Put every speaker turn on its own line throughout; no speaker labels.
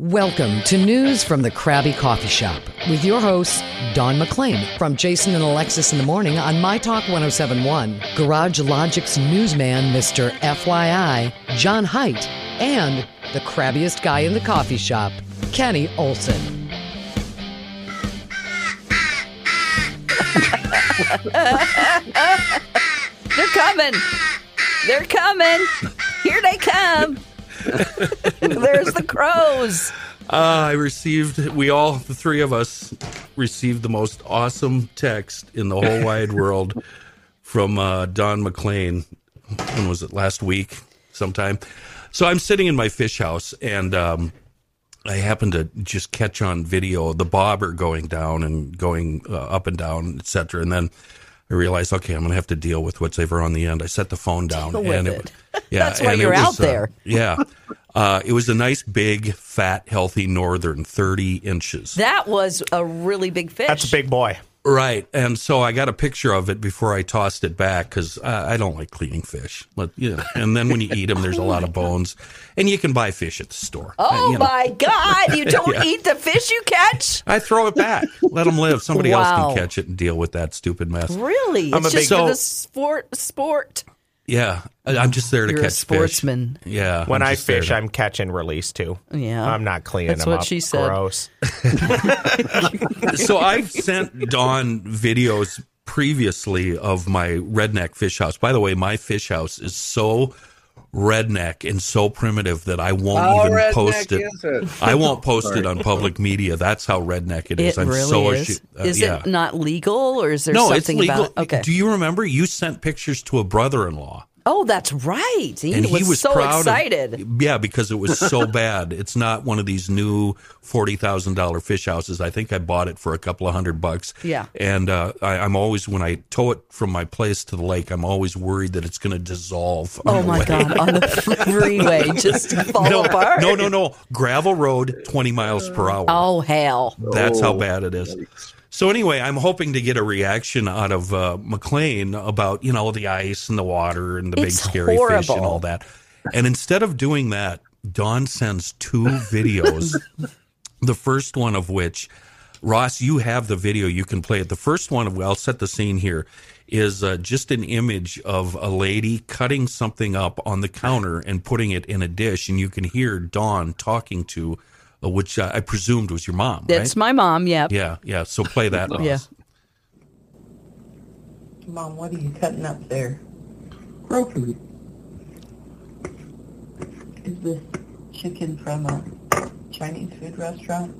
Welcome to News from the Krabby Coffee Shop with your hosts, Dawn McClain from Jason and Alexis in the Morning on My Talk 1071, Garage Logic's newsman, Mr. FYI, John Height, and the crabbiest guy in the coffee shop, Kenny Olson.
They're coming. They're coming. Here they come. There's the crows.
Uh, I received, we all, the three of us, received the most awesome text in the whole wide world from uh, Don McLean. When was it? Last week, sometime. So I'm sitting in my fish house and um, I happen to just catch on video the bobber going down and going uh, up and down, etc. And then I realized, okay, I'm going to have to deal with what's ever on the end. I set the phone down,
Deal with
and
it.
yeah,
That's why
and it
you're out
was, uh,
there.
yeah, uh, it was a nice, big, fat, healthy northern, 30 inches.
That was a really big fish.
That's a big boy.
Right, and so I got a picture of it before I tossed it back because I, I don't like cleaning fish. But you know, and then when you eat them, there's a lot of oh bones, and you can buy fish at the store.
Oh uh,
you know.
my God! You don't
Yeah.
eat the fish you catch?
I throw it back. Let them live. Somebody else can catch it and deal with that stupid mess.
Really?
I'm
it's
a
just
big-
for the sport. Sport.
Yeah, I- I'm just there to
You're a
catch
sportsman.
fish. Yeah,
When
I'm
I
just there
fish,
to-
I'm catch and release too.
Yeah.
I'm not cleaning
That's
them
what
up.
she said.
Gross.
so I've sent Dawn videos previously of my redneck fish house. By the way, my fish house is so redneck and so primitive that I won't
How
even post it.
is it?
I won't post it on public media. That's how redneck it is.
It
I'm
really
so
is.
ashamed- uh,
is
yeah.
it not legal, or is there
no, it's
something
legal.
about? Okay.
Do you remember you sent pictures to a brother-in-law?
Oh, that's right. He,
and
was,
he was
so
proud
excited.
Of, yeah, because it was so bad. It's not one of these new forty thousand dollar fish houses. I think I bought it for a couple of hundred bucks.
Yeah.
and uh, I, I'm always when I tow it from my place to the lake, I'm always worried that it's going to dissolve. on
Oh
the
my
way.
God! On the freeway, just fall
No,
apart.
no, no, no. Gravel road, twenty miles per hour.
Oh hell!
That's how
Oh,
bad it is. So anyway, I'm hoping to get a reaction out of uh, McLean about you know the ice and the water and the big
It's
scary fish and all that. And instead of doing that, Dawn sends two videos. the first one of which, Ross, you have the video. You can play it. The first one of I'll set the scene here is uh, just an image of a lady cutting something up on the counter and putting it in a dish, and you can hear Dawn talking to, which uh, I presumed was your mom.
That's
right?
my mom. Yep.
Yeah, yeah. So play that.
Yeah.
Mom, what are you cutting up there? Crow food. Is this chicken from a Chinese food restaurant?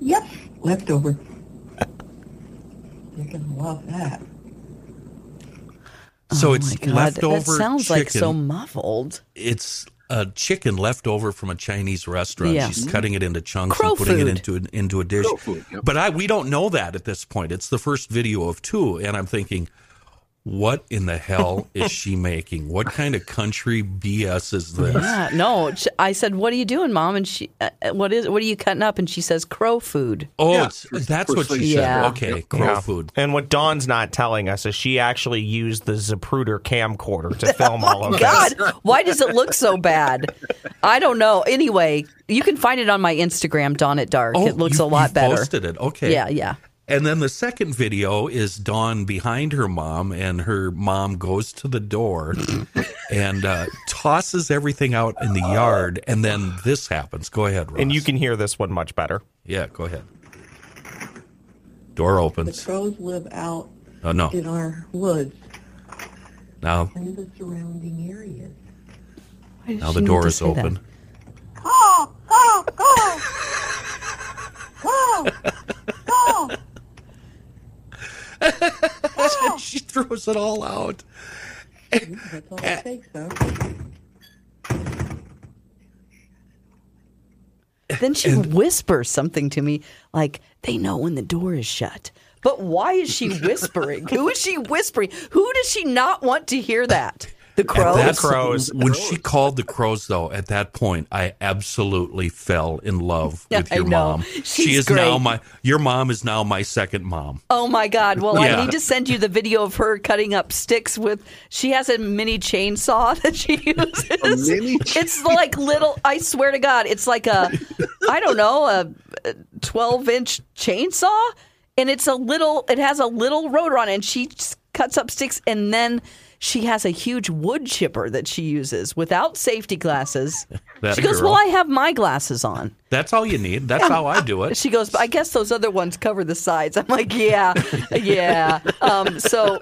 Yep. Leftover. You're gonna love that.
So
oh
it's
my God,
leftover
That sounds
chicken.
like so muffled.
it's a chicken left over from a Chinese restaurant.
Yeah.
She's cutting it into chunks
Crow
and putting
food.
it into an, into a dish.
Crow food, yep.
But I we don't know that at this point. It's the first video of two, and I'm thinking, what in the hell is she making? What kind of country BS is this?
Yeah. No. I said, "What are you doing, mom?" And she, uh, uh, "What is? What are you cutting up?" And she says, "Crow food."
Oh,
Yeah,
that's
for
what she
sleep.
said.
Yeah.
Okay, crow
Yeah.
food.
And what Dawn's not telling us is she actually used the Zapruder camcorder to film all of
God,
this.
God, why does it look so bad? I don't know. Anyway, you can find it on my Instagram, Dawn at Dark. it looks
you-
a lot
Oh, you've
better.
Posted it. Okay.
Yeah, yeah.
And then the second video is Dawn behind her mom, and her mom goes to the door and uh, tosses everything out in the yard. And then this happens. Go ahead, Ross.
And you can hear this one much better.
Yeah, go ahead. Door
The
opens.
crows live out
Oh, no.
in our woods
Now,
and the surrounding areas.
Now the door is
say that?
open.
Go! Go! Go! Go! Oh. Go!
she throws it all out.
That's all it takes,
then she whispers something to me like, they know when the door is shut. But why is she whispering? Who is she whispering? Who does she not want to hear that? The crows?
That's
crows.
When she called the crows, though, at that point, I absolutely fell in love with your mom.
She's
she is now my. Your mom is now my second mom.
Oh my God! Well,
Yeah.
I need to send you the video of her cutting up sticks with. She has a mini chainsaw that she uses.
mini
It's like little. I swear to God, it's like a, I don't know, a twelve inch chainsaw, and it's a little. It has a little rotor on it, and she just cuts up sticks, and then she has a huge wood chipper that she uses without safety glasses.
That
she goes,
girl.
"Well, I have my glasses on."
That's all you need. That's how I do it.
She goes, but I guess those other ones cover the sides. I'm like, yeah, yeah. Um, so,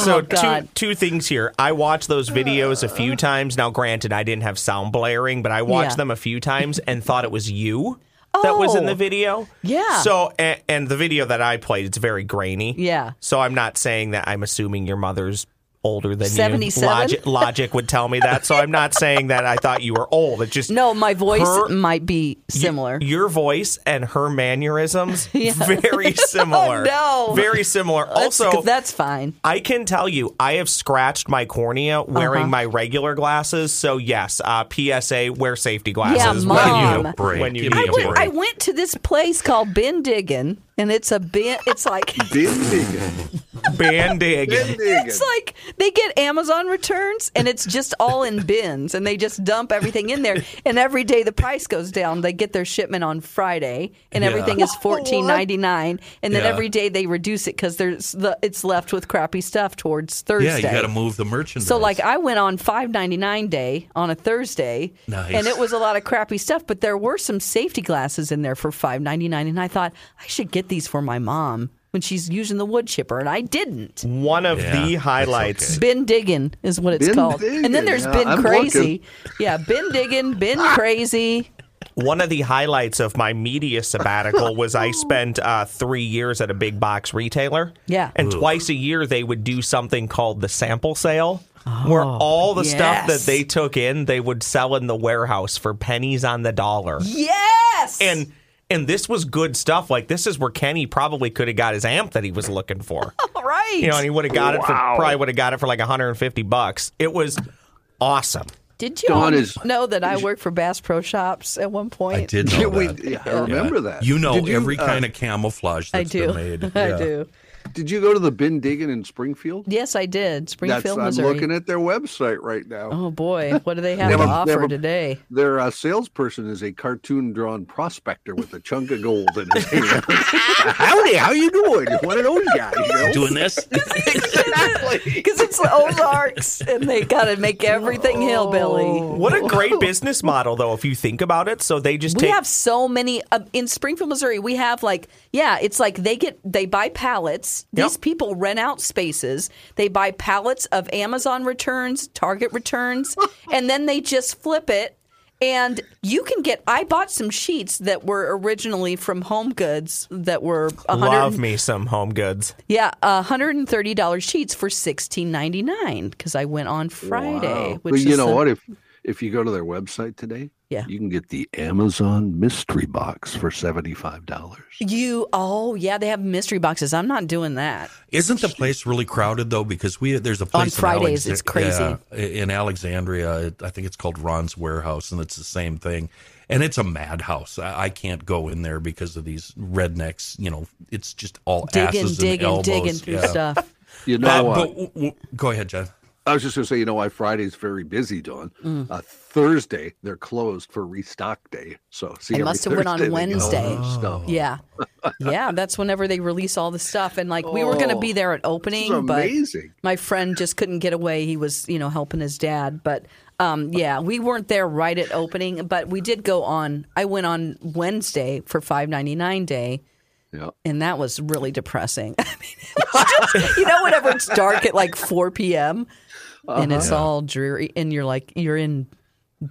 So
oh, God.
two two things here. I watched those videos a few times. Now, granted, I didn't have sound blaring, but I watched
Yeah.
them a few times and thought it was you that was in
Oh.
the video.
Yeah.
So, and, and the video that I played, it's very grainy.
Yeah.
So I'm not saying that. I'm assuming your mother's older than
77?
you. Logic, logic would tell me that. So I'm not saying that I thought you were old. It just
no, my voice
Her-
might be similar.
your voice and her mannerisms very similar.
Oh, no.
very similar.
That's-
also,
that's fine.
I can tell you, I have scratched my cornea wearing
Uh-huh.
my regular glasses. So yes, uh, PSA: wear safety glasses
Yeah,
when
Mom.
you
Break.
when you
Give me
need
a
to.
I went to this place called Bin Diggin, and it's a bin. It's like
Bin digging.
Bandig.
Bin
it's like they get Amazon returns, and it's just all in bins, and they just dump everything in there. And every day the price goes down. They get their shipment on Friday, and
Yeah.
everything is fourteen ninety nine. And then
Yeah.
every day they reduce it because there's the it's left with crappy stuff towards Thursday.
Yeah, you got to move the merchandise.
So like I went on five ninety nine day on a Thursday,
Nice.
and it was a lot of crappy stuff. But there were some safety glasses in there for five ninety nine, and I thought I should get these for my mom when she's using the wood chipper, and I didn't.
One of
Yeah,
the highlights.
okay.
Bin digging is what it's
Bin
called, and then there's
yeah,
bin
I'm
crazy. Yeah, bin digging, bin crazy.
One of the highlights of my media sabbatical was I spent uh, three years at a big box retailer.
Yeah.
And twice a year they would do something called the sample sale. where all the stuff that they took in, they would sell in the warehouse for pennies on the dollar.
Yes,
And and this was good stuff. Like this is where Kenny probably could have got his amp that he was looking for.
all right.
You know, and he would have got it for probably would have got it for like 150 bucks. It was awesome.
Did you
is-
know that I worked for Bass Pro Shops at one point?
I did know
Yeah, we-
that.
yeah, I remember that.
You know
you,
every
uh,
kind of camouflage
I
that's
do.
been made.
I
Yeah.
do.
Did you go to the bin digging in Springfield?
Yes, I did.
That's,
Springfield,
I'm looking at their website right now.
Oh boy, what do they have
They
to
have a-
offer
have a-
today?
Their uh, salesperson is a cartoon drawn prospector with a chunk of gold in his hand. Howdy, how you doing? One of those guys. You know?
Doing this?
Because it's the Ozarks, and they got to make everything hillbilly.
What a great business model, though, if you think about it. So they just
We
take
have so many uh, in Springfield, Missouri. We have like, yeah, it's like they get they buy pallets. These
Yep.
people rent out spaces. They buy pallets of Amazon returns, Target returns, and then they just flip it. And you can get. I bought some sheets that were originally from Home Goods that were a hundred.
love me some home goods.
Yeah, hundred and thirty dollars sheets for sixteen ninety nine because I went on Friday.
Wow.
Which
But you
is
know
the-
what? If if you go to their website today,
Yeah.
you can get the Amazon mystery box for seventy five dollars.
You oh yeah, they have mystery boxes. I'm not doing that.
Isn't the place really crowded though? Because we there's a place in
Fridays,
Alexa-
it's crazy.
yeah, in Alexandria. I think it's called Ron's Warehouse, and it's the same thing. And it's a madhouse. I, I can't go in there because of these rednecks. You know, it's just all
Digging,
asses
digging,
and elbows.
digging through
Yeah.
stuff.
You know, uh,
but w- w- go ahead, Jen.
I was just going to say, you know why Friday's very busy, Dawn.
Mm.
Uh, Thursday they're closed for restock day. So see,
I
every
must have went on
Thursday they get all
Wednesday.
new stuff.
Yeah, yeah. That's whenever they release all the stuff, and like we were going to be there at opening, but my friend just couldn't get away. He was, you know, helping his dad. But um, yeah, we weren't there right at opening, but we did go on. I went on Wednesday for five ninety nine day.
Yeah.
and that was really depressing. I mean, just, you know, whenever it's dark at like 4 p.m. and it's all dreary, and you're like, you're in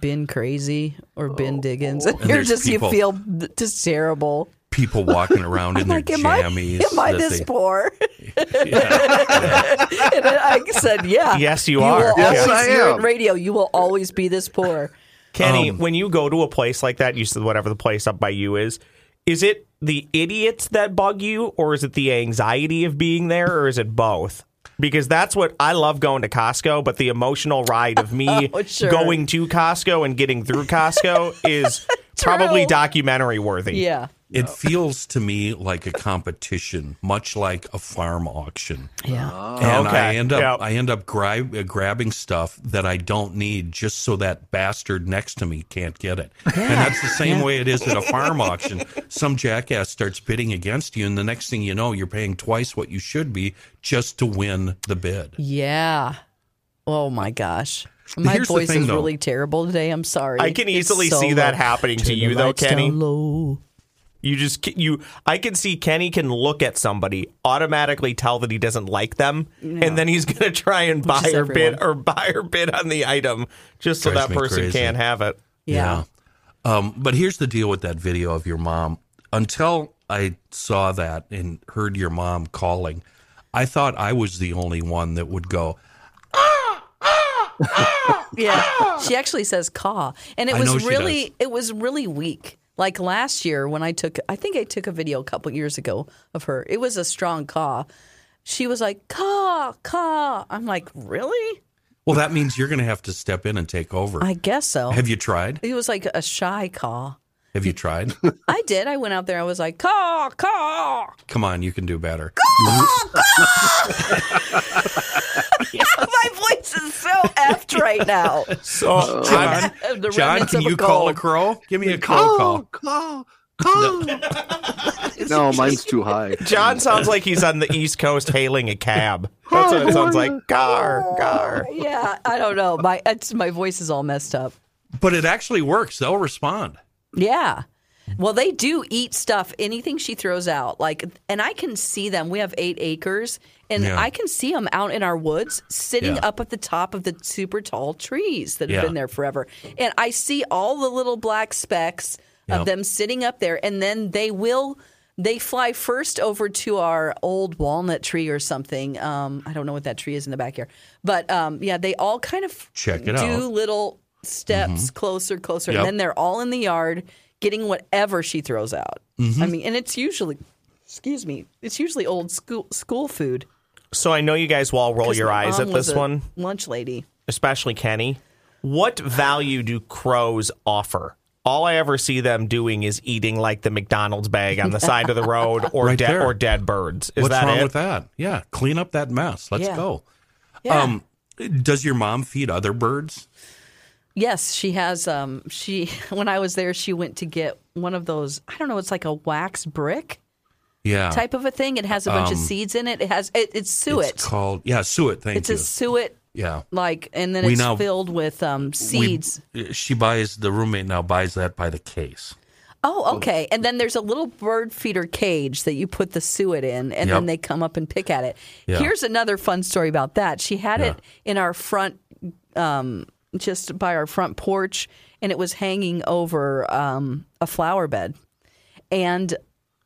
bin crazy or bin diggens, and, you're just,
people-
you feel just terrible.
People walking around in their
Like, am I,
jammies.
am I this
they-
poor?
Yeah.
and I said, yeah.
Yes, you are.
Yes,
always,
I
You're
am.
in radio. You will always be this poor.
Kenny,
Um,
when you go to a place like that, you said whatever the place up by you is, is it the idiots that bug you, or is it the anxiety of being there, or is it both? Because that's what I love going to Costco, but the emotional ride of me
Oh, sure.
going to Costco and getting through Costco is probably documentary worthy.
Yeah.
It feels to me like a competition, much like a farm auction.
Yeah.
and
Okay,
I end up
yep.
I end up grab, uh, grabbing stuff that I don't need just so that bastard next to me can't get it. Yeah. And that's the same way it is at a farm auction. Some jackass starts bidding against you, and the next thing you know, you're paying twice what you should be just to win the bid.
Yeah. Oh my gosh. My
Here's
voice
thing,
is
though.
really terrible today. I'm sorry.
I can easily
so
see that
low.
happening to
Turn
you, though,
lights down
Kenny.
Low.
You just you I can see Kenny can look at somebody, automatically tell that he doesn't like them, and then he's gonna try and buy
is
or bid or buy or bid on the item just so
Drives
that
me
person
crazy.
can't have it.
Yeah.
Um, but here's the deal with that video of your mom. Until I saw that and heard your mom calling, I thought I was the only one that would go, ah, ah, ah,
Yeah. She actually says caw. And it
I
was really it was really weak. Like last year when I took I think I took a video a couple years ago of her. It was a strong caw. She was like, caw, caw. I'm like, really?
Well, that means you're going to have to step in and take over.
I guess so.
Have you tried?
it was like a shy caw.
Have you tried?
I did. I went out there. I was like, caw, caw.
Come on, you can do better.
My voice is so effed right now.
So oh.
John,
The
John can
of a
you call a crow? Give me a crow call.
Call, call. no, mine's too high.
John sounds like he's on the East Coast hailing a cab. That's what it sounds like. Gar, gar.
Yeah, I don't know. My it's, my voice is all messed up.
But it actually works. They'll respond.
Yeah. Well, they do eat stuff, anything she throws out. Like, and I can see them. We have eight acres, and
Yeah.
I can see them out in our woods, sitting
Yeah.
up at the top of the super tall trees that have
Yeah.
been there forever. And I see all the little black specks of them sitting up there, and then they will. They fly first over to our old walnut tree or something. Um, I don't know what that tree is in the backyard, but um, yeah, they all kind of
Check it
do
out.
Little steps closer, closer,
Yep.
and then they're all in the yard getting whatever she throws out.
Mm-hmm.
I mean, and it's usually, excuse me, it's usually old school school food.
So I know you guys will all roll
'Cause
your eyes at this one,
lunch lady.
especially Kenny. What value do crows offer? All I ever see them doing is eating like the McDonald's bag on the side of the road or
Right
dead or dead birds. Is
What's
that
wrong
it?
with that? Yeah, clean up that mess. Let's
Yeah.
go.
Yeah.
Um, does your mom feed other birds?
Yes, she has. Um, she when I was there, she went to get one of those. I don't know. It's like a wax brick
Yeah.
type of a thing. It has a bunch of seeds in it. It has. It, it's suet.
It's called yeah, suet. Thank
It's
you.
It's a suet
yeah.
like, and then
We
it's
now-
filled with um,
We-
seeds.
she buys the roommate now buys that by the case.
Oh, okay. And then there's a little bird feeder cage that you put the suet in, and
Yep.
then they come up and pick at it.
Yeah.
Here's another fun story about that. She had it in our front, um, just by our front porch, and it was hanging over um, a flower bed. And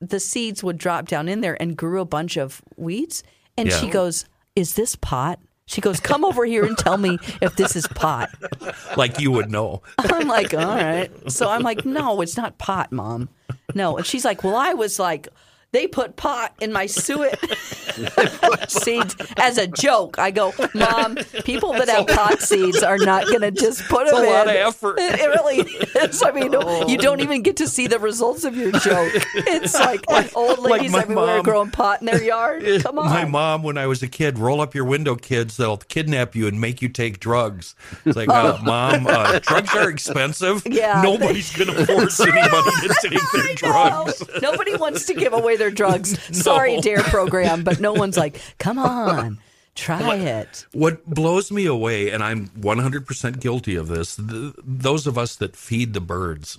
the seeds would drop down in there and grew a bunch of weeds. And
Yeah.
she goes, Is this pot? She goes, Come over here and tell me if this is pot.
Like you would know.
I'm like, all right. So I'm like, no, it's not pot, mom. No. And she's like, well, I was like, they put pot in my suet seeds as a joke. I go, mom, people that have pot seeds are not going to just put them in.
a
in.
lot of effort.
It, it really is. I mean, you don't even get to see the results of your joke. It's like, old ladies
my
everywhere
mom.
growing pot in their yard. Come on.
My mom, when I was a kid, roll up your window, kids. They'll kidnap you and make you take drugs. It's like, uh, mom, uh, drugs are expensive.
Yeah.
Nobody's going to force anybody to take their drugs.
nobody wants to give away their drugs. Sorry, Dare program, but no one's like, come on, try it.
What blows me away, and I'm 100% guilty of this, th- those of us that feed the birds.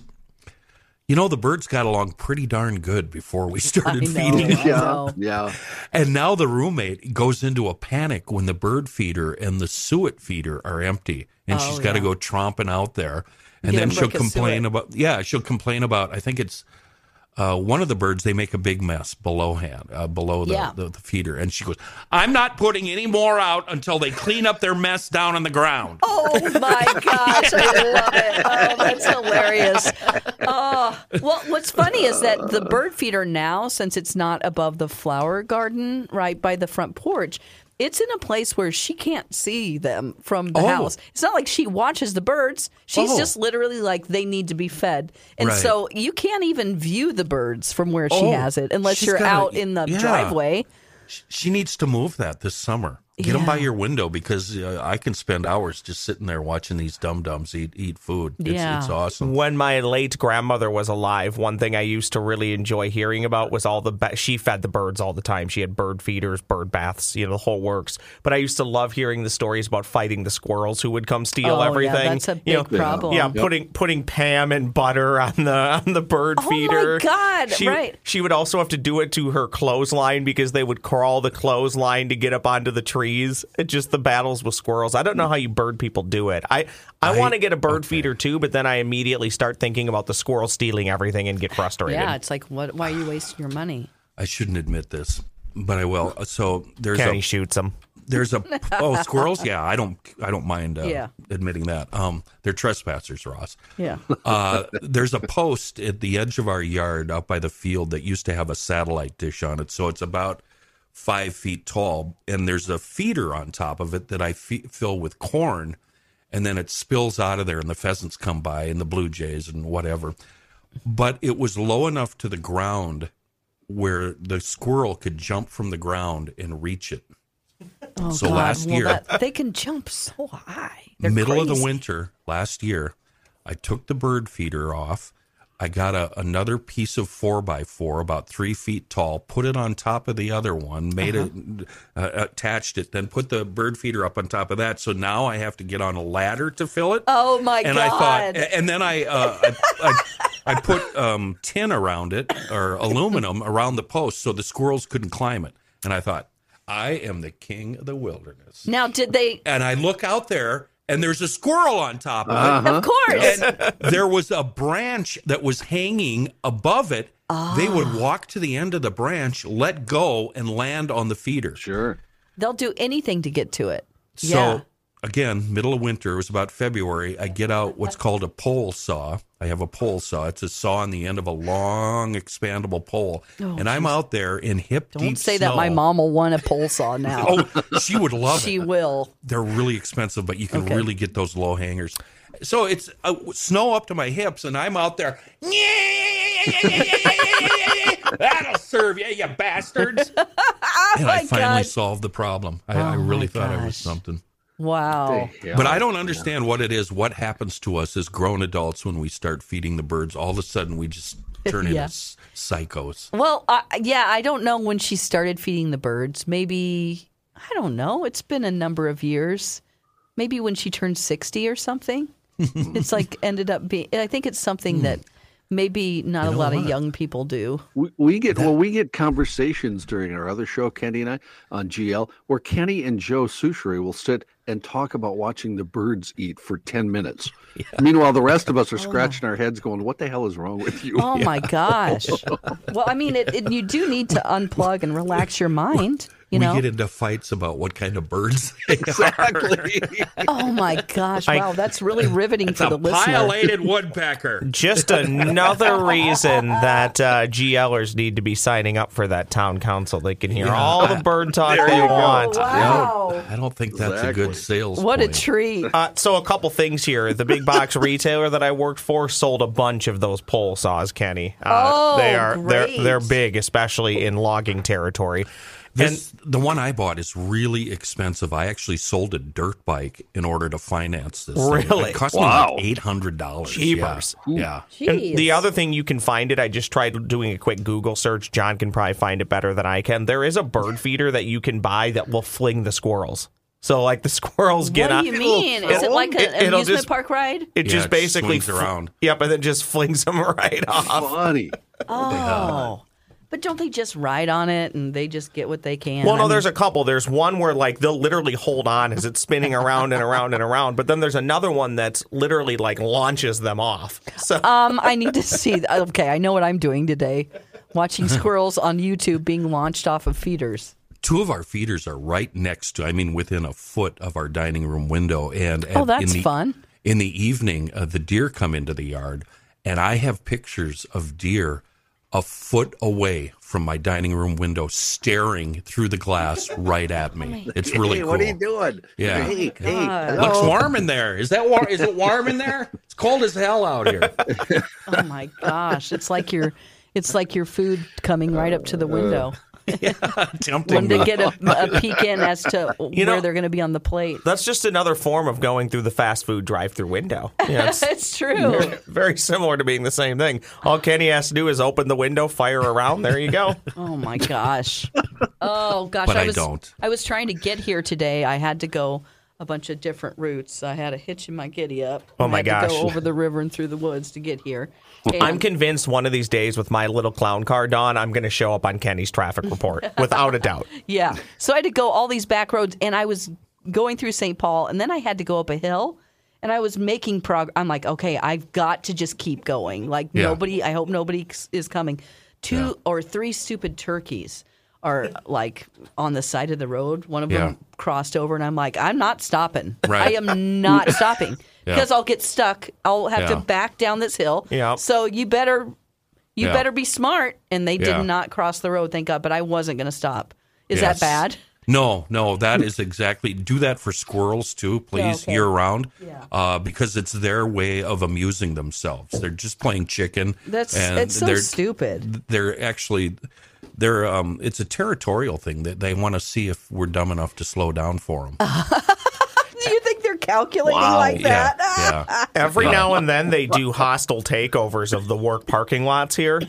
You know, the birds got along pretty darn good before we
I
started
know.
feeding them.
Yeah, yeah.
And now the roommate goes into a panic when the bird feeder and the suet feeder are empty, and
Oh,
she's got to
yeah.
go tromping out there. And
Get
then she'll complain about yeah, she'll complain about I think it's uh, one of the birds they make a big mess below hand, uh, below the,
Yeah.
the, the feeder, and she goes, "I'm not putting any more out until they clean up their mess down on the ground."
Oh my gosh, I love it. Oh, that's hilarious. Oh, well, what's funny is that the bird feeder now, since it's not above the flower garden right by the front porch, it's in a place where she can't see them from the
Oh.
house. It's not like she watches the birds. She's
Oh.
just literally like they need to be fed. And
Right.
so you can't even view the birds from where she
Oh,
has it unless
she's
you're
gotta-
out in the
yeah.
driveway.
She needs to move that this summer. Get them by your window because uh, I can spend hours just sitting there watching these dum dums eat eat food. It's,
Yeah.
it's awesome.
When my late grandmother was alive, one thing I used to really enjoy hearing about was all the ba- she fed the birds all the time. She had bird feeders, bird baths, you know, the whole works. But I used to love hearing the stories about fighting the squirrels who would come steal
Oh, yeah,
everything.
that's a
You
big problem.
Yeah, putting putting Pam and butter on the on the bird feeder.
Oh my. God,
she,
right.
She would also have to do it to her clothesline because they would crawl the clothesline to get up onto the trees. It just the battles with squirrels. I don't know how you bird people do it. I I,
I-
want to get a bird
okay.
feeder too, but then I immediately start thinking about the squirrel stealing everything and get frustrated.
Yeah, it's like, what? why are you wasting your money?
I shouldn't admit this, but I will. So there's
Kenny
a
shoots them.
there's a oh squirrels. Yeah, I don't I don't mind uh,
Yeah.
admitting that. Um, they're trespassers, Ross.
Yeah.
Uh, there's a post at the edge of our yard out by the field that used to have a satellite dish on it. So it's about five feet tall, and there's a feeder on top of it that I fe- fill with corn, and then it spills out of there, and the pheasants come by, and the blue jays, and whatever. But it was low enough to the ground where the squirrel could jump from the ground and reach it.
Oh,
So
God.
last
Well,
year-
that- they can jump so high. They're
middle of the winter last year, I took the bird feeder off. I got a, another piece of four by four, about three feet tall, put it on top of the other one, made it, uh, attached it, then put the bird feeder up on top of that. So now I have to get on a ladder to fill it.
Oh my
and
god!
I thought, and then I, uh, I, I, I put um, tin around it or aluminum around the post so the squirrels couldn't climb it. And I thought, I am the king of the wilderness.
now, did they?
And I look out there, and there's a squirrel on top of it.
Of course.
And there was a branch that was hanging above it. They
Ah.
would walk to the end of the branch, let go, and land on the feeder.
Sure.
They'll do anything to get to it.
So
yeah.
Again, middle of winter, it was about February. I get out what's called a pole saw. I have a pole saw. It's a saw on the end of a long, expandable pole, and I'm out there in hip
Oh, Don't
deep
say that my mom will want a pole saw now.
Oh, she would love
she
it.
will.
They're really expensive, but you can
Okay.
really get those low hangers. So it's uh, snow up to my hips, and I'm out there. That'll serve you, you bastards! and I finally
God.
solved the problem. I, I
Oh,
really
my
thought I was something.
Wow.
But I don't understand what it is. What happens to us as grown adults when we start feeding the birds? All of a sudden, we just turn
Yeah.
into psychos.
Well, uh, yeah, I don't know when she started feeding the birds. Maybe I don't know. It's been a number of years. Maybe when she turned sixty or something. it's like ended up being. I think it's something that maybe not a
know
lot of young people do.
We, we get well, we get conversations during our other show, Kenny and I, on GL, where Kenny and Joe Soucheray will sit and talk about watching the birds eat for ten minutes. Meanwhile, the rest of us are oh. scratching our heads, going, "What the hell is wrong with you?"
Oh my gosh. well, I mean, it, it, you do need to unplug and relax your mind. You
we
know.
get into fights about what kind of birds they are.
exactly.
Oh my gosh! Wow, that's really riveting
It's
for
a
the listener.
pileated woodpecker.
Just another reason that uh, GLers need to be signing up for that town council. They can hear
Yeah.
all the bird talk they want.
Wow!
I don't think that's a good
Exactly.
sales.
What a
point.
treat!
Uh, so a couple things here. The big box retailer that I worked for sold a bunch of those pole saws, Kenny. Uh,
Oh,
they are they're they're big, especially in logging territory.
This, the one I bought is really expensive. I actually sold a dirt bike in order to finance this. thing.
Really?
It cost
Wow.
me like eight hundred dollars.
Jeepers.
Yeah.
And the other thing you can find it, I just tried doing a quick Google search. John can probably find it better than I can. There is a bird feeder that you can buy that will fling the squirrels. So like the squirrels get
what do you mean? Is it like an
It-
amusement
just-
park ride?
It
Yeah,
just
it
basically
swings around.
Yep, and then just flings them right off.
Funny.
Oh, But don't they just ride on it and they just get what they can?
Well,
I
no,
mean-
there's a couple. There's one where like they'll literally hold on as it's spinning around and around and around. But then there's another one that's literally like launches them off. So
Um, I need to see. Okay, I know what I'm doing today. Watching squirrels on YouTube being launched off of feeders.
Two of our feeders are right next to, I mean, within a foot of our dining room window. And
Oh, that's
in the,
fun.
In the evening, uh, the deer come into the yard, and I have pictures of deer a foot away from my dining room window, staring through the glass right at me. Oh it's really
hey,
cool.
what are you doing?
Yeah.
Hey, hey.
Looks warm in there. Is that warm? Is it warm in there? It's cold as hell out here.
Oh my gosh, it's like your, it's like your food coming right up to the window.
Uh, Tempting
When to get a, a peek in as to
You
where
know-
they're going to be on the plate.
that's just another form of going through the fast food drive-through window. Yeah, it's
It's true.
very similar to being the same thing. All Kenny has to do is open the window, fire around. There you go.
Oh my gosh. Oh gosh.
But I
was,
don't.
I was trying to get here today. I had to go a bunch of different routes. I had a hitch in my giddy up.
Oh, my
I had To
gosh.
go over the river and through the woods to get here.
I'm convinced one of these days with my little clown car, Dawn, I'm going to show up on Kenny's traffic report without a doubt.
Yeah. So I had to go all these back roads, and I was going through St. Paul, and then I had to go up a hill, and I was making progress. I'm like, okay, I've got to just keep going. Like
Yeah.
nobody, I hope nobody is coming. Two or three stupid turkeys are like on the side of the road. One of
Yeah.
them crossed over, and I'm like, I'm not stopping.
Right.
I am not stopping
Yeah.
because I'll get stuck. I'll have
Yeah.
to back down this hill.
Yeah.
So you better. You
Yeah.
better be smart, and they
Yeah.
did not cross the road, thank God. But I wasn't going to stop. Is
Yes.
that bad?
No, no, that is exactly. Do that for squirrels too, please,
okay.
year round,
Yeah.
uh, because it's their way of amusing themselves. They're just playing chicken.
That's
and
it's so
they're,
stupid.
They're actually, they're. Um, it's a territorial thing that they want to see if we're dumb enough to slow down for them.
Do you think they're calculating like
yeah,
that?
yeah.
Every now and then they do hostile takeovers of the work parking lots here.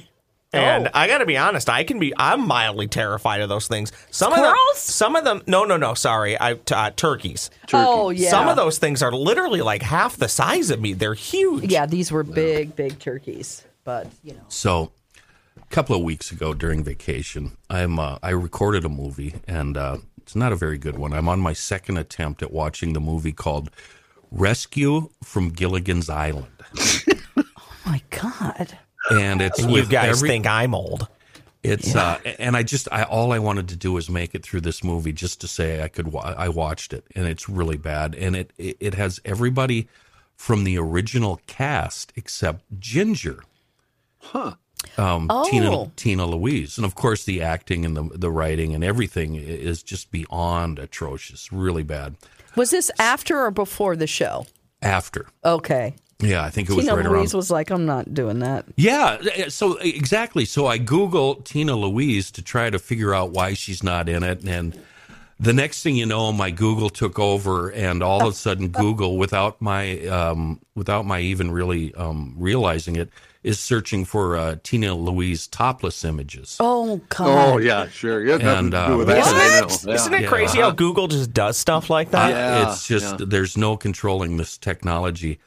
And
Oh.
I got to be honest, I can be I'm mildly terrified of those things. Some of them some of them No, no, no, sorry. I t- uh, turkeys.
Oh yeah.
Some of those things are literally like half the size of me. They're huge.
Yeah, these were big, big turkeys. But you know,
So, a couple of weeks ago during vacation, I'm uh, I recorded a movie, and uh, it's not a very good one. I'm on my second attempt at watching the movie called Rescue from Gilligan's Island, oh
my God.
And it's
You
with
guys
every,
think I'm old.
It's uh, and I just I all I wanted to do was make it through this movie just to say I could wa- I watched it and it's really bad and it it, it has everybody from the original cast except Ginger. Huh. Um,
Oh.
Tina Tina Louise and of course the acting and the the writing and everything is just beyond atrocious, really bad.
Was this after or before the show?
After,
Okay.
Yeah, I think it was
Tina
right
Louise
around.
was like, I'm not doing that.
Yeah, eh, so exactly. So I Google Tina Louise to try to figure out why she's not in it, and the next thing you know, my Google took over, and all of a sudden, Google, without my um, without my even really um, realizing it, is searching for uh, Tina Louise topless images.
Oh God.
Oh yeah, sure. You have nothing
And,
to
uh,
do with
what?
that. I know.
Isn't
Yeah.
it
Yeah.
crazy how Google just does stuff like that?
Yeah,
it's just
yeah.
there's no controlling this technology,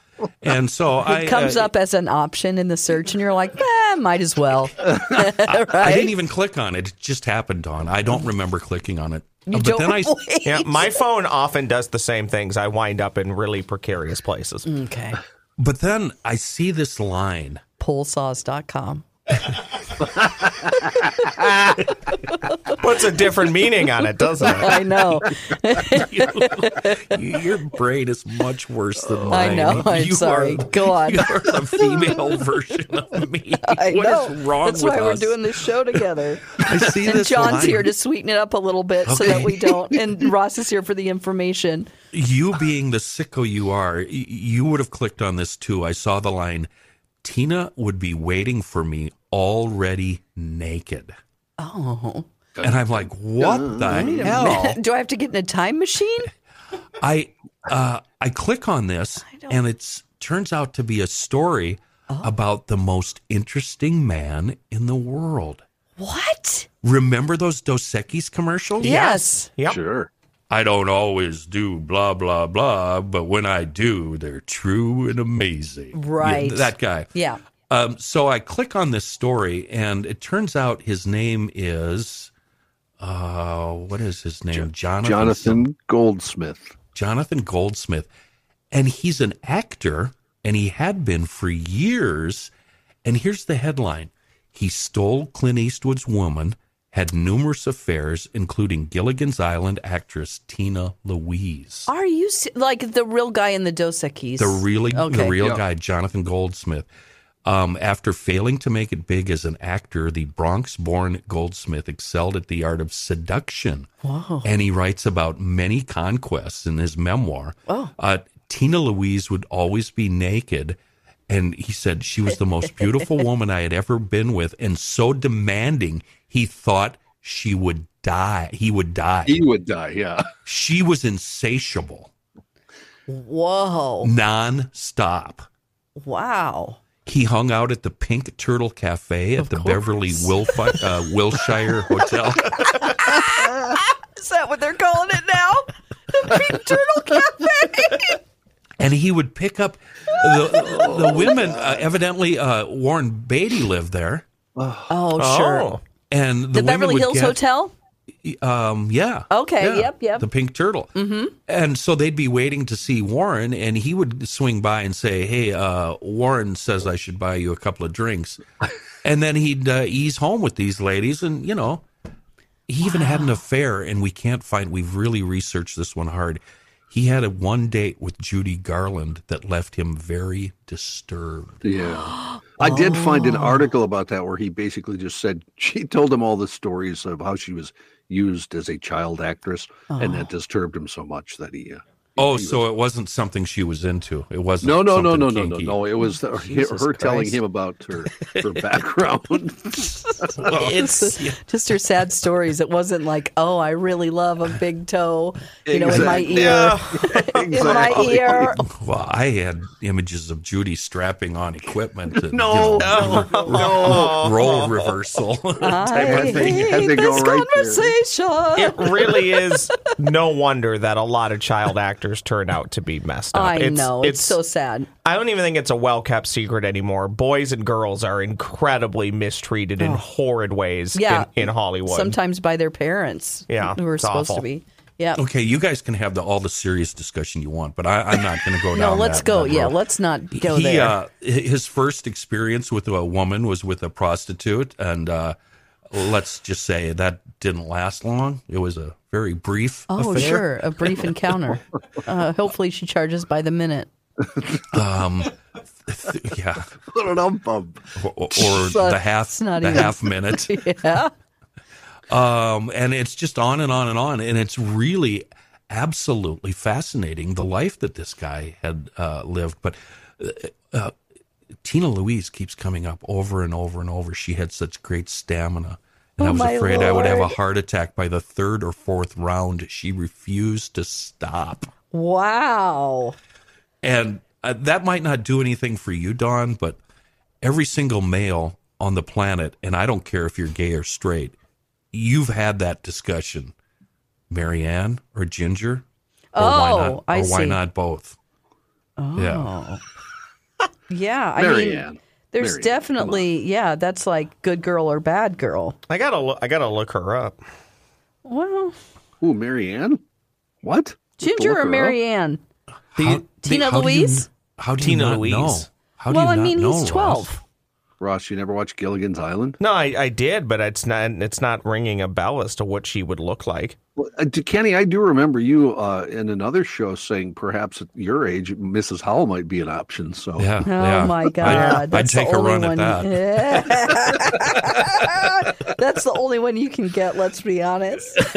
and so I
It comes
uh,
up as an option in the search, and you're like, eh, might as well.
I
right?
didn't even click on it. It just happened on. I don't remember clicking on it.
You
but
don't
then I.
Yeah, my phone often does the same things. I wind up in really precarious places.
Okay.
But then I see this line.
Pullsaws.com.
Puts a different meaning on it, doesn't it?
I know.
Your brain is much worse than mine.
I know. I'm
You
sorry.
Are,
Go on.
You are the female version of me.
I
What
know.
is wrong
That's
with
why
us?
we're doing this show together.
I see
And
this
John's
line.
here to sweeten it up a little bit so that we don't. And Ross is here for the information.
You being the sicko you are, you would have clicked on this too. I saw the line. Tina would be waiting for me already naked.
Oh.
And I'm like, what the hell?
Do I have to get in a time machine?
I uh, I click on this, and it turns out to be a story
Oh.
about the most interesting man in the world.
What?
Remember those Dos Equis commercials?
Yes.
Yep.
Sure.
I don't always do blah blah blah, but when I do, they're true and amazing.
Right.
Yeah, that guy.
Yeah.
Um, so I click on this story, and it turns out his name is, uh, what is his name? Jonathan.
Jonathan Goldsmith.
Jonathan Goldsmith. And he's an actor, and he had been for years. And here's the headline He stole Clint Eastwood's woman, had numerous affairs, including Gilligan's Island actress Tina Louise.
Are you like the real guy in the Dos Equis?
The really, the real
Yeah.
guy, Jonathan Goldsmith. Um, after failing to make it big as an actor, the Bronx-born Goldsmith excelled at the art of seduction. Wow. And he writes about many conquests in his memoir.
Oh.
Uh, Tina Louise would always be naked. And he said she was the most beautiful woman I had ever been with, and so demanding he thought she would die. He would die.
He would die. Yeah.
She was insatiable,
Whoa!
non-stop.
Wow!
He hung out at the Pink Turtle Cafe at the Beverly Wilfi- uh, Wilshire Hotel.
Is that what they're calling it now? The Pink Turtle Cafe.
And he would pick up the, the women. Uh, evidently, uh, Warren Beatty lived there.
Oh, sure.
Oh.
And the,
The
women
Beverly Hills
get-
Hotel.
Um, yeah.
Okay,
Yeah.
yep, yep.
The Pink Turtle. Mm-hmm. And so they'd be waiting to see Warren, and he would swing by and say, "Hey, uh, Warren says I should buy you a couple of drinks," and then he'd uh, ease home with these ladies, and you know, he even had an affair, and we can't find. We've really researched this one hard. He had a one date with Judy Garland that left him very disturbed.
Yeah. I did find
Oh.
an article about that where he basically just said she told him all the stories of how she was used as a child actress, and that disturbed him so much that he. Uh,
Oh, so it wasn't something she was into. It wasn't.
no, no, no, no, no, no,
kinky.
no. It was the, her, oh,
Jesus
her telling him about her her background.
It's just her sad stories. It wasn't like, oh, I really love a big toe, you know, in my
Exactly.
ear, in my ear.
Well, I had images of Judy strapping on equipment. And,
No,
you know,
no,
role reversal.
I
Type of thing. Had to go
this
right there.
conversation.
It really is no wonder that a lot of child actors turn out to be messed up.
I know it's, so sad.
I don't even think it's a well kept secret anymore. Boys and girls are incredibly mistreated in horrid ways
Oh. Yeah,
in, in Hollywood.
Sometimes by their parents.
Yeah,
who are supposed
awful.
to be. Yeah.
okay, you guys can have the, all the serious discussion you want, but I, I'm not going to go
No,
down.
No, let's
that-
go.
that
Yeah,
road.
let's not go
he,
there.
Uh, his first experience with a woman was with a prostitute, and uh, let's just say that didn't last long. It was a very brief.
oh,
affair.
sure. A brief encounter. Uh, hopefully, she charges by the minute.
Um, yeah,
Ba-da-dum-bum.
or, or
It's, uh,
the half
not
the
even-
half minute.
Yeah.
um, and it's just on and on and on, and it's really absolutely fascinating the life that this guy had uh, lived. But uh, uh, Tina Louise keeps coming up over and over and over. She had such great stamina. And I
Oh,
was
my
afraid I would have a heart attack by the third or fourth round. She refused to stop.
Wow.
And uh, that might not do anything for you, Dawn, but every single male on the planet, and I don't care if you're gay or straight, you've had that discussion. Mary Ann or Ginger? Or why
Oh,
not,
I
or why
see.
not both? Oh. Yeah.
Yeah. I mean,
Mary Ann.
there's
Mary Ann,
definitely, yeah, that's like good girl or bad girl.
I gotta look, I gotta look her up.
Well,
Ooh, Mary Ann? What?
Ginger or Mary Ann?
How-
Tina
how do you-
Louise?
how do
Tina
you not
Louise.
know? How do
Well,
you
I
not
mean,
know,
he's
Ross?
12.
Ross, you never watched Gilligan's Island?
No, I, I did, but it's not it's not ringing a bell as to what she would look like.
Well, uh, Kenny, I do remember you uh, in another show saying perhaps at your age, Mrs. Howell might be an option. So
Yeah.
Oh
yeah.
my
I'd-
God!
I'd,
That's the
take a
only
run
one.
at that.
That's the only one you can get. Let's be honest.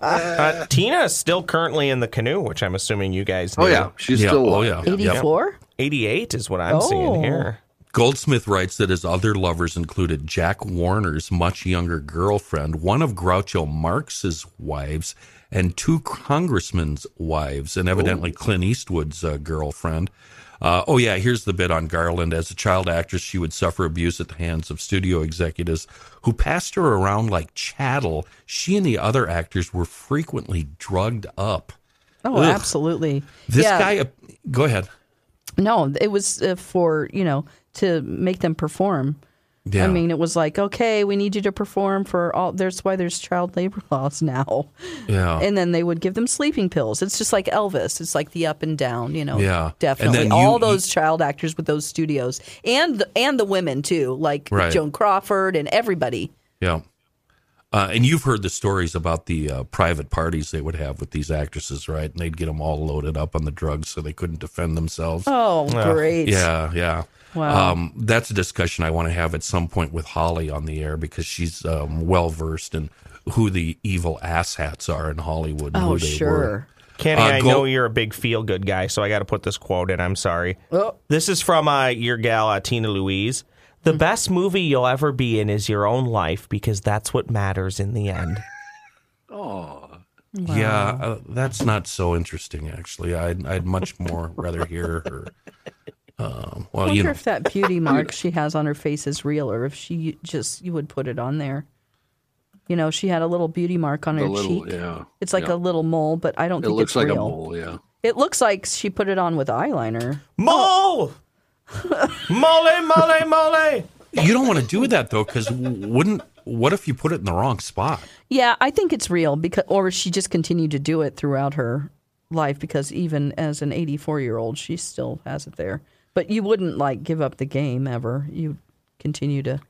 Uh, Tina is still currently in the canoe, which I'm assuming you guys.
Know.
Oh
yeah, she's
Yeah,
still
oh,
alive.
yeah.
Eighty-four.
88 is what I'm
Oh.
seeing here.
Goldsmith writes that his other lovers included Jack Warner's much younger girlfriend, one of Groucho Marx's wives, and two congressmen's wives, and evidently Clint Eastwood's uh, girlfriend. Uh, oh, yeah, here's the bit on Garland. As a child actress, she would suffer abuse at the hands of studio executives who passed her around like chattel. She and the other actors were frequently drugged up.
Oh,
Ugh.
absolutely.
This
yeah.
guy, uh, go ahead.
No, it was uh, for you know to make them perform.
Yeah.
I mean, it was like, okay, we need you to perform for all. There's why there's child labor laws now.
Yeah.
And then they would give them sleeping pills. It's just like Elvis. It's like the up and down, you know.
Yeah. And
Definitely.
then you-
all
you-
those child actors with those studios and the, and the women too, like
Right.
Joan Crawford and everybody.
Yeah. Uh, and you've heard the stories about the uh, private parties they would have with these actresses, right? And they'd get them all loaded up on the drugs so they couldn't defend themselves.
Oh, great.
Yeah, yeah.
Wow.
Um, that's a discussion I want to have at some point with Holly on the air because she's um, well versed in who the evil asshats are in Hollywood. And
Oh,
who they
sure.
Were.
Kenny,
Uh,
I
go-
know you're a big feel good guy, so I got to put this quote in. I'm sorry.
Oh.
This is from uh, your gal, uh, Tina Louise. The best movie you'll ever be in is your own life because that's what matters in the end. Oh.
Yeah, uh, that's not so interesting. Actually, I'd, I'd much more rather hear her. Um,
I
well,
wonder
you know,
if that beauty mark she has on her face is real, or if she just you would put it on there. You know, she had a little beauty mark on
The
her
little,
cheek.
yeah.
It's like
Yeah.
a little mole, but I don't
It
think it
looks
it's
like
real.
a mole, yeah.
It looks like she put it on with eyeliner.
Mole! Mole, mole, mole!
you don't want to do that though, because wouldn't what if you put it in the wrong spot?
Yeah, I think it's real because, or she just continued to do it throughout her life because even as an 84 year old, she still has it there. But you wouldn't like give up the game ever. You continue to,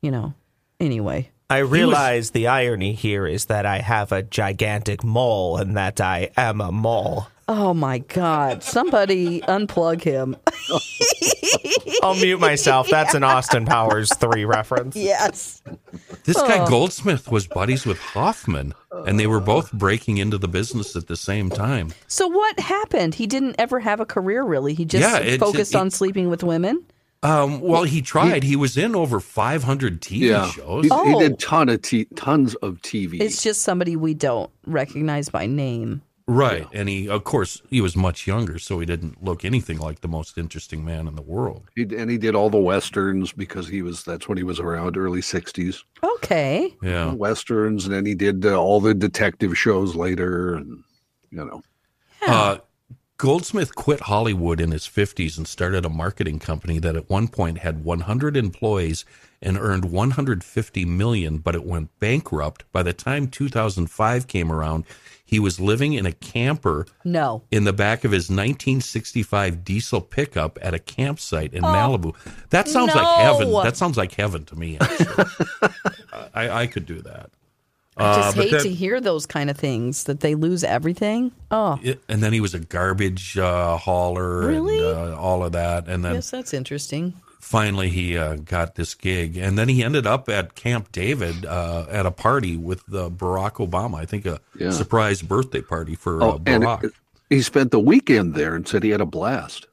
you know. Anyway,
I realize the irony here is that I have a gigantic mole and that I am a mole.
Oh my God! Somebody unplug him.
I'll mute myself. That's an Austin Powers 3 reference.
yes.
This
Oh.
guy Goldsmith was buddies with Hoffman, and they were both breaking into the business at the same time.
So what happened? He didn't ever have a career, really. He just
Yeah, it's-
focused
it-
on sleeping with women.
Um, well, he tried. He was in over 500 TV
Yeah.
shows.
He, he
Oh.
did ton of t- tons of TV.
It's just somebody we don't recognize by name.
Right. And he, of course, he was much younger, so he didn't look anything like the most interesting man in the world.
He, and he did all the westerns because he was that's when he was around early 60s.
Okay.
Yeah.
Westerns and then he did uh, all the detective shows later and you know.
Uh, Goldsmith quit Hollywood in his 50s and started a marketing company that at one point had 100 employees and earned 150 million, but it went bankrupt. By the time 2005 came around, he was living in a camper
No.
in the back of his 1965 diesel pickup at a campsite in Malibu. That sounds like heaven. That sounds like heaven to me. Actually. I, I could do that.
I just
Uh,
hate to hear those kind of things that they lose everything. Oh,
It- and then he was a garbage uh, hauler
Really?
and uh, all of that. And then
yes, that's interesting.
Finally he uh, got this gig. And then he ended up at Camp David uh, at a party with uh, Barack Obama. I think a
Yeah.
surprise birthday party for uh,
Oh, and
Barack.
it- he spent the weekend there and said he had a blast.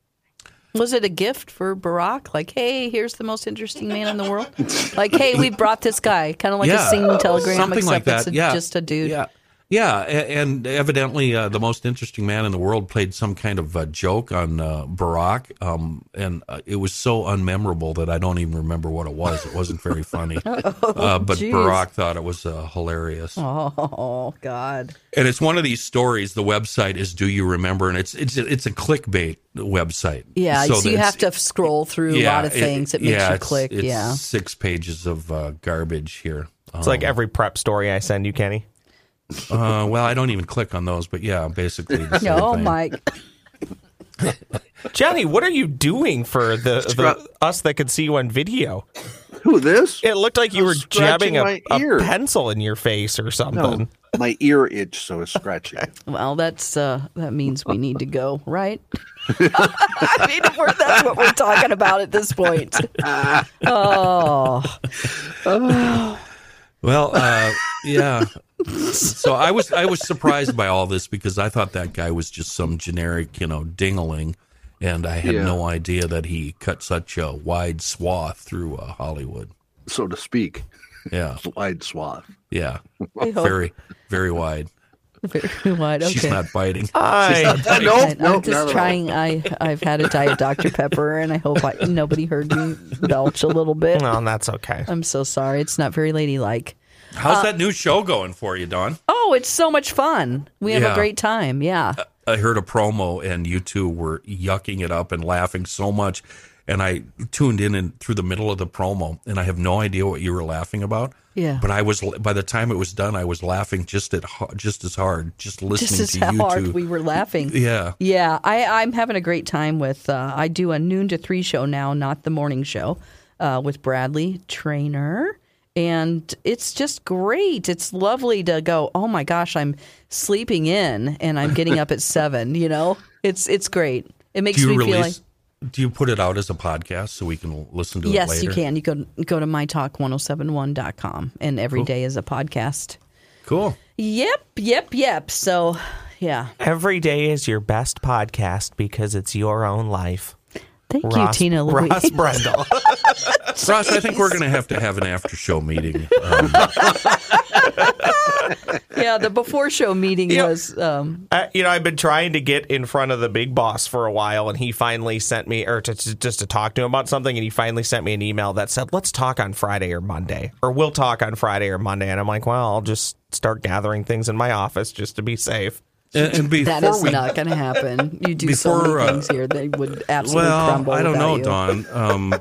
Was it a gift for Barack? Like, hey, here's the most interesting man in the world. Like, hey, we brought this guy, kind of like a singing telegram,
something
except
like that.
it's a,
yeah,
just a dude.
Yeah, yeah, and evidently uh, the most interesting man in the world played some kind of uh, joke on uh, Barack, um, and uh, it was so unmemorable that I don't even remember what it was. It wasn't very funny, uh, but
geez.
Barack thought it was uh, hilarious.
Oh God.
And it's one of these stories. The website is "Do you remember?" and it's it's it's a clickbait website.
Yeah, so, you have to scroll through a lot of things. It, makes
yeah,
you
it's-
click.
It's
yeah.
six pages of uh, garbage here.
It's like every prep story I send you, Kenny.
Uh, well, I don't even click on those, but yeah, basically. The same
No,
thing.
Mike.
Johnny, what are you doing for the, the us that could see you on video?
Who this?
It looked like you
I'm
were jabbing a,
my
a pencil in your face or something.
No, my ear itch, so it's scratching.
Well, that's uh, that means we need to go, right? I mean, we're, that's what we're talking about at this point. Oh,
Well, uh, yeah. So I was I was surprised by all this because I thought that guy was just some generic, you know, dingaling, and I had
Yeah.
no idea that he cut such a wide swath through uh, Hollywood.
so to speak.
Yeah,
Wide swath.
yeah, very very wide.
very wide. Okay.
She's not biting.
I,
No,
I-
no,
I'm just trying. I I've had a diet Dr Pepper, and I hope I, nobody heard me belch a little bit.
well, that's okay.
I'm so sorry. It's not very ladylike.
How's that new show going for you, Dawn?
Oh, it's so much fun. We have
Yeah.
a great time. Yeah.
I heard a promo and you two were yucking it up and laughing so much. And I tuned in and through the middle of the promo and I have no idea what you were laughing about.
Yeah.
But I was by the time it was done, I was laughing just at just as hard, just listening
Just as
to you
hard
two.
we were laughing.
yeah.
Yeah, I, I'm having a great time with. Uh, I do a noon to three show now, not the morning show, uh, with Bradley Traynor, and it's just great. It's lovely to go. Oh my gosh, I'm sleeping in, and I'm getting up at seven. You know, it's it's great. It makes
Do you
me feel like.
Do you put it out as a podcast so we can listen to it
Yes, you can. You go go to mytalk1071.com, and every day is a podcast.
Cool.
Yep, yep, yep. So, yeah.
Every day is your best podcast because it's your own life.
Thank
Ross,
you, Tina Louise.
Ross Brendel.
Ross, I think we're going to have to have an after show meeting. Um,
yeah, the before show meeting
Yeah.
was. Um,
Uh, you know, I've been trying to get in front of the big boss for a while, and he finally sent me, or to, to- just to talk to him about something, and he finally sent me an email that said, "Let's talk on Friday or Monday, or we'll talk on Friday or Monday." And I'm like, "Well, I'll just start gathering things in my office just to be safe."
And, and before
That is
we,
not going to happen. You do so many
uh,
things here they would absolutely
well,
crumble.
I don't know,
you.
Dawn. Um,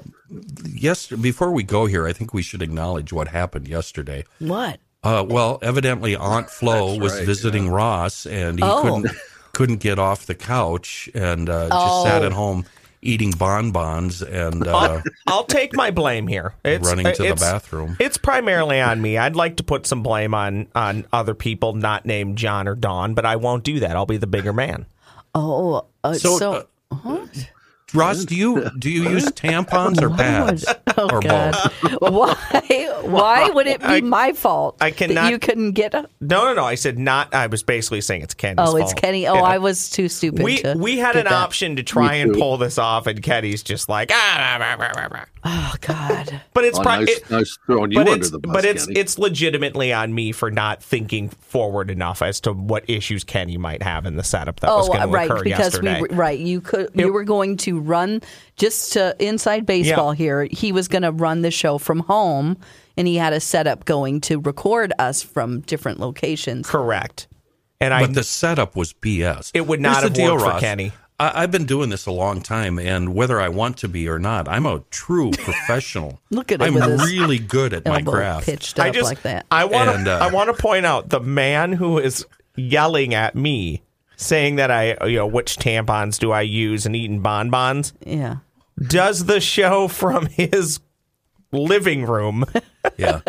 yes, before we go here, I think we should acknowledge what happened yesterday.
What?
Uh, well, evidently Aunt Flo was
right,
visiting Ross, and he
Oh.
couldn't couldn't get off the couch, and uh, just sat
Oh.
at home eating bonbons and uh,
I'll, I'll take my blame here. It's,
running to the bathroom.
It's primarily on me. I'd like to put some blame on on other people not named John or Dawn, but I won't do that. I'll be the bigger man.
Oh, uh,
So,
so.
uh, Ross, do you do you use tampons or pads
oh
or
God!
both?
Why? Why would it be
I-
my fault?
I
that
cannot-
you couldn't get. A,
No, no, no. I said not. I was basically saying it's Kenny's fault.
oh,
fault.
it's Kenny. Oh,
Yeah.
I was too stupid.
We
to
we had
get
an
that.
option to try and pull this off, and Kenny's just like ah. rah, rah, rah, rah.
Oh God!
But it's
Oh,
pri-
nice,
it-
nice throwing you
but
under
it's
the bus.
but it's
Kenny.
it's legitimately on me for not thinking forward enough as to what issues Kenny might have in the setup that was
Oh,
going to
right,
occur
because
yesterday.
we right. You could you were going to run just to inside baseball
Yeah.
here. He was going to run the show from home, and he had a setup going to record us from different locations.
Correct. And I
But the setup was BS.
It would not
Here's
have
the deal,
worked for
Ross.
Kenny.
I, I've been doing this a long time, and whether I want to be or not, I'm a true professional.
Look at him
I'm
with
really good at my craft.
pitched up
I just
like that.
I want to
uh,
I want to point out the man who is yelling at me saying that I you know which tampons do I use and eating bonbons
yeah.
does the show from his living room
Yeah,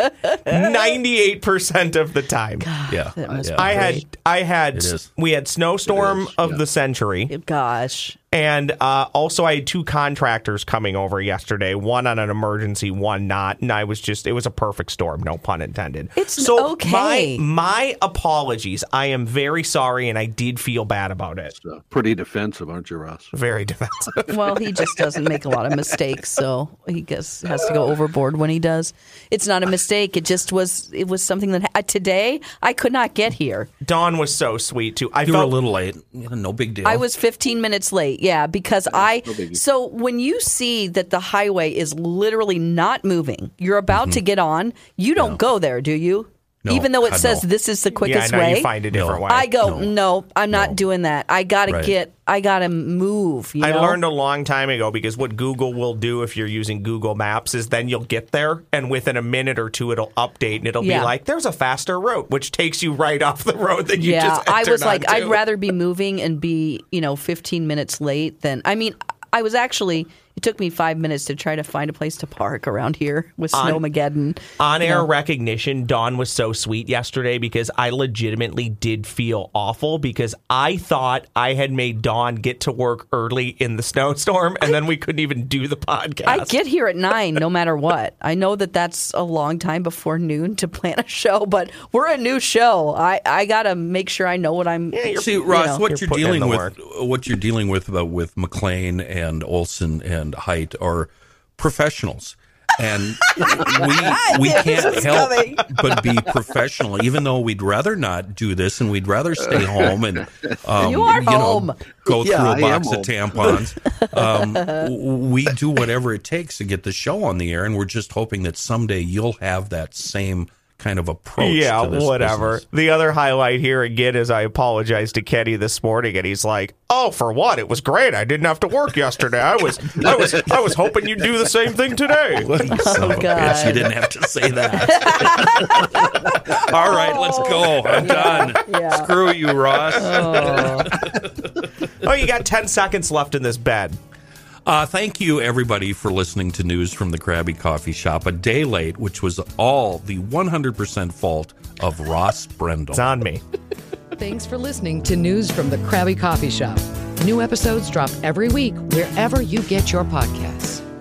98% of the time.
yeah.
That must
yeah.
I had I had we had snowstorm of
yeah.
the century
Gosh.
And uh, also I had two contractors coming over yesterday, one on an emergency, one not, and I was just it was a perfect storm, no pun intended.
It's
so
okay.
My my apologies. I am very sorry, and I did feel bad about it.
Uh, pretty defensive, aren't you, Ross?
Very defensive.
Well, he just doesn't make a lot of mistakes, so he gets, has to go overboard when he does. It's not a mistake. It just was. It was something that uh, today I could not get here.
Dawn was so sweet too. I
You were a little late. No big deal.
I was 15 minutes late. Yeah, because I.
no
so when you see that the highway is literally not moving, you're about to mm-hmm. get on. You don't go there, do you?
No,
Even though it
God,
says
no.
this is the quickest
know
way.
you find a different
No.
way.
I go,
No.
I'm not
No.
doing that. I got to
Right.
get, I got to move. You
I
know?
learned a long time ago because what Google will do if you're using Google Maps is then you'll get there and within a minute or two it'll update and it'll
Yeah.
be like there's a faster route which takes you right off the road that you
yeah,
just
I was like,
onto.
I'd rather be moving and be, you know, 15 minutes late than. I mean, I was actually. It took me five minutes to try to find a place to park around here with
On-
Snowmageddon.
On
you
air
know.
recognition, Dawn was so sweet yesterday because I legitimately did feel awful because I thought I had made Dawn get to work early in the snowstorm and then we couldn't even do the podcast.
I get here at nine no matter what. I know that that's a long time before noon to plan a show, but we're a new show. I, I got to make sure I know what I'm.
See, Ross,
know.
what
You're
you're, dealing
the
with, what you're dealing with uh, with McLean and Olson and Height are professionals, and we we can't help but be professional. Even though we'd rather not do this, and we'd rather stay home and um,
You are
know,
home.
go
Yeah,
through
I
a box of tampons. Um, we do whatever it takes to get the show on the air, and we're just hoping that someday you'll have that same kind of approach.
yeah,
to this
whatever.
business.
The other highlight here again is I apologized to Kenny this morning, and he's like, "Oh, for what? It was great. I didn't have to work yesterday. I was, I was, I was hoping you'd do the same thing today."
Oh, Yes, you didn't have to say that. All right, let's go. I'm done.
Yeah.
Screw you, Ross.
oh, oh you got ten seconds left in this bed.
Uh, thank you, everybody, for listening to news from the Krabby Coffee Shop. A day late, which was all the 100% fault of Ross Brendel.
It's on me.
Thanks for listening to News from the Krabby Coffee Shop. New episodes drop every week wherever you get your podcasts.